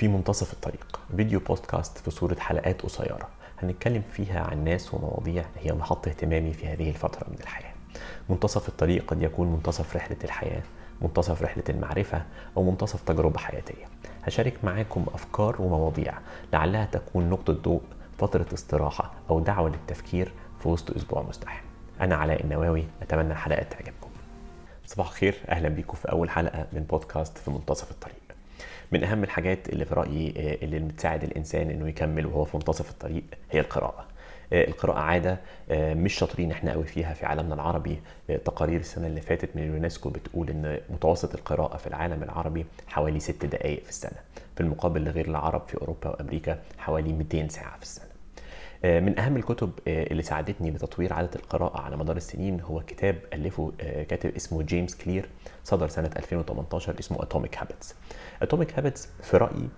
في منتصف الطريق. فيديو بودكاست في صورة حلقات قصيرة. هنتكلم فيها عن ناس ومواضيع هي محط اهتمامي في هذه الفترة من الحياة. منتصف الطريق قد يكون منتصف رحلة الحياة منتصف رحلة المعرفة أو منتصف تجربة حياتية. هشارك معاكم أفكار ومواضيع لعلها تكون نقطة ضوء فترة استراحة أو دعوة للتفكير في وسط أسبوع مزدحم أنا علاء النواوي أتمنى الحلقات تعجبكم. صباح الخير أهلا بيكم في أول حلقة من بودكاست في منتصف الطريق. من أهم الحاجات اللي في رأيي آه، اللي بتساعد الإنسان إنه يكمل وهو في منتصف الطريق هي القراءة. آه، القراءة عادة آه، مش شاطرين إحنا قوي فيها في عالمنا العربي. تقارير السنة اللي فاتت من اليونسكو بتقول إن متوسط القراءة في العالم العربي حوالي ست دقائق في السنة في المقابل لغير العرب في أوروبا وأمريكا حوالي 200 ساعة في السنة. من أهم الكتب اللي ساعدتني بتطوير عاده القراءة على مدار السنين هو كتاب ألفه كاتب اسمه جيمس كلير صدر سنة 2018 اسمه Atomic Habits Atomic Habits في رأيي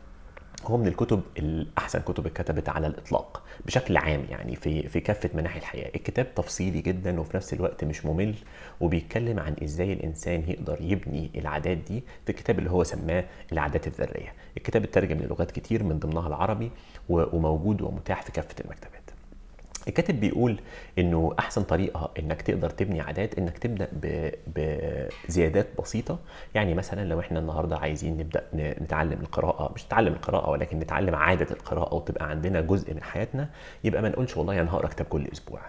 هو من الكتب الأحسن كتب اتكتبت على الإطلاق بشكل عام يعني في في كافة مناحي الحياة. الكتاب تفصيلي جدا وفي نفس الوقت مش ممل وبيتكلم عن إزاي الإنسان يقدر يبني العادات دي في الكتاب اللي هو سماه العادات الذرية. الكتاب اترجم للغات كتير من ضمنها العربي وموجود ومتاح في كافة المكتبات. الكاتب بيقول إنه أحسن طريقة إنك تقدر تبني عادات إنك تبدأ بزيادات بسيطة. يعني مثلا لو إحنا النهارده عايزين نبدأ نتعلم القراءة مش نتعلم القراءة ولكن نتعلم عادة القراءة وتبقى عندنا جزء من حياتنا يبقى ما نقولش والله أنا هقرأ كتاب كل أسبوع.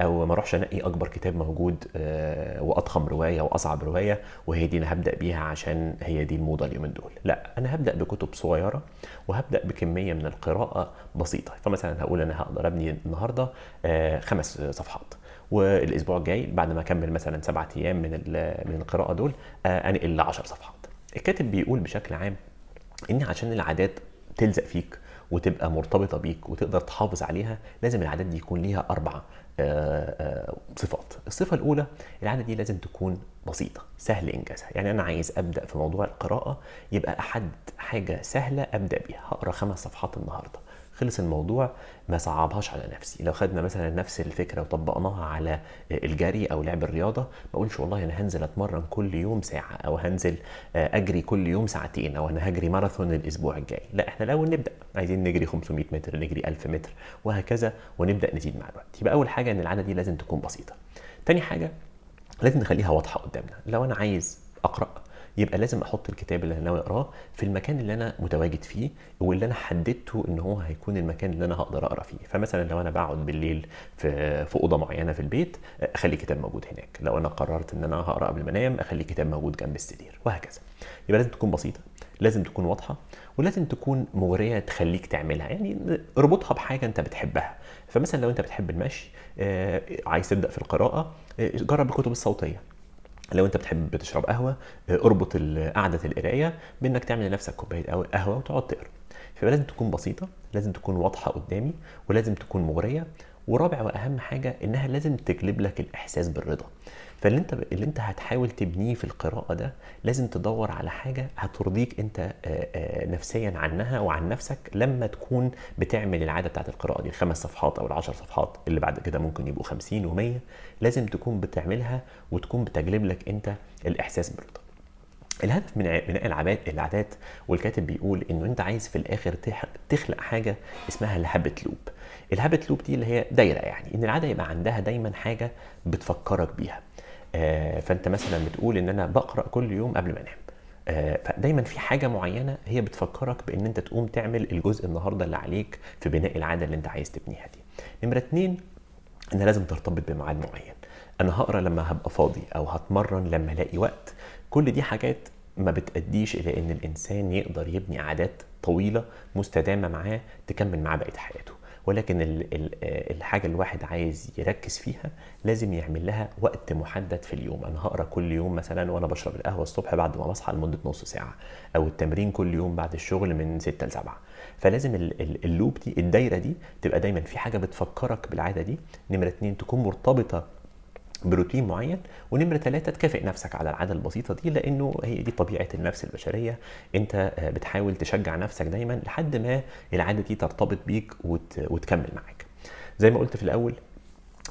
أو ما أروحش أنقي أكبر كتاب موجود آه، وأضخم رواية وأصعب رواية وهي دي أنا هبدأ بيها عشان هي دي الموضة اليومين دول. لا أنا هبدأ بكتب صغيرة وهبدأ بكمية من القراءة بسيطة. فمثلا هقول أنا هقدر أبني النهارده خمس صفحات. والأسبوع الجاي بعد ما أكمل مثلا سبعة أيام من من القراءة دول آه، أنقل ل 10 صفحات. الكاتب بيقول بشكل عام إن عشان العادات تلزق فيك وتبقى مرتبطة بيك وتقدر تحافظ عليها لازم العادات دي يكون ليها أربع آه، الصفة الأولى العادة دي لازم تكون بسيطة سهل إنجازها. يعني أنا عايز أبدأ في موضوع القراءة يبقى أحد حاجة سهلة أبدأ بيها. هقرأ خمس صفحات النهاردة. خلص الموضوع ما صعبهاش على نفسي. لو خدنا مثلا نفس الفكرة وطبقناها على الجري أو لعب الرياضة ما أقولش والله أنا هنزل أتمرن كل يوم ساعة أو هنزل أجري كل يوم ساعتين أو أنا هجري ماراثون الأسبوع الجاي. لا إحنا الأول نبدأ. عايزين نجري 500 متر نجري 1000 متر وهكذا ونبدأ نزيد مع الوقت. يبقى أول حاجة إن العادة دي لازم تكون بسيطة. تاني حاجة لازم نخليها واضحة قدامنا. لو أنا عايز أقرأ يبقى لازم أحط الكتاب اللي أنا ناوي أقراه في المكان اللي أنا متواجد فيه واللي أنا حددته إن هو هيكون المكان اللي أنا هقدر أقرأ فيه. فمثلا لو أنا بقعد بالليل في في أوضة معينة في البيت أخلي كتاب موجود هناك. لو أنا قررت إن أنا هقرأ قبل ما أنام أخلي كتاب موجود جنب السرير وهكذا. يبقى لازم تكون بسيطة. لازم تكون واضحة ولازم تكون مغرية تخليك تعملها. يعني اربطها بحاجة أنت بتحبها. فمثلا لو أنت بتحب المشي آه، عايز تبدأ في القراءة آه، جرب الكتب الصوتية. لو أنت بتحب تشرب قهوة آه، اربط قعدة القراية بإنك تعمل لنفسك كوباية قهوة وتقعد تقرأ. فلازم تكون بسيطة لازم تكون واضحة قدامي ولازم تكون مغرية. ورابع وأهم حاجة إنها لازم تجلب لك الإحساس بالرضا. فاللي أنت اللي أنت هتحاول تبنيه في القراءة ده لازم تدور على حاجة هترضيك أنت نفسيا عنها وعن نفسك لما تكون بتعمل العادة بتاعت القراءة دي. الخمس صفحات أو العشر صفحات اللي بعد كده ممكن يبقوا 50 و100 لازم تكون بتعملها وتكون بتجلب لك أنت الإحساس بالرضا. الهدف من بناء العادات والكاتب بيقول إنه أنت عايز في الآخر تخلق حاجة اسمها الهابت لوب. الهابت لوب دي اللي هي دايرة يعني إن العادة يبقى عندها دايما حاجة بتفكرك بيها. آه، فأنت مثلا بتقول إن أنا بقرأ كل يوم قبل ما أنام. آه، فدايما في حاجة معينة هي بتفكرك بإن أنت تقوم تعمل الجزء النهارده اللي عليك في بناء العادة اللي أنت عايز تبنيها دي. نمرة اتنين ان لازم ترتبط بميعاد معين. أنا هقرأ لما هبقى فاضي أو هتمرن لما ألاقي وقت. كل دي حاجات ما بتأديش إلى إن الإنسان يقدر يبني عادات طويلة مستدامة معاه تكمل معاه بقية حياته. ولكن الحاجة الواحد عايز يركز فيها لازم يعمل لها وقت محدد في اليوم. أنا هقرأ كل يوم مثلا وأنا بشرب القهوة الصبح بعد ما بصحى لمدة نص ساعة أو التمرين كل يوم بعد الشغل من 6 ل 7 فلازم ال loop دي الدايرة دي تبقى دايما في حاجة بتفكرك بالعادة دي. نمرة اتنين تكون مرتبطة بروتين معين ونمرة ثلاثة تكافئ نفسك على العادة البسيطة دي لأنه هي دي طبيعة النفس البشرية. أنت آه، بتحاول تشجع نفسك دايما لحد ما العادة دي ترتبط بيك وت... وتكمل معاك. زي ما قلت في الأول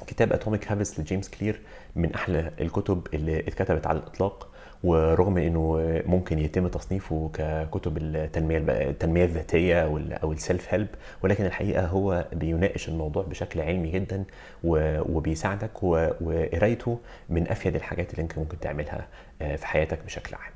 كتاب Atomic Habits لجيمس كلير من أحلى الكتب اللي اتكتبت على الإطلاق ورغم إنه ممكن يتم تصنيفه ككتب التنمية التنمية الذاتية أو السيلف هيلب ولكن الحقيقة هو بيناقش الموضوع بشكل علمي جدا وبيساعدك وقرايته من أفيد الحاجات اللي أنت ممكن تعملها في حياتك بشكل عام.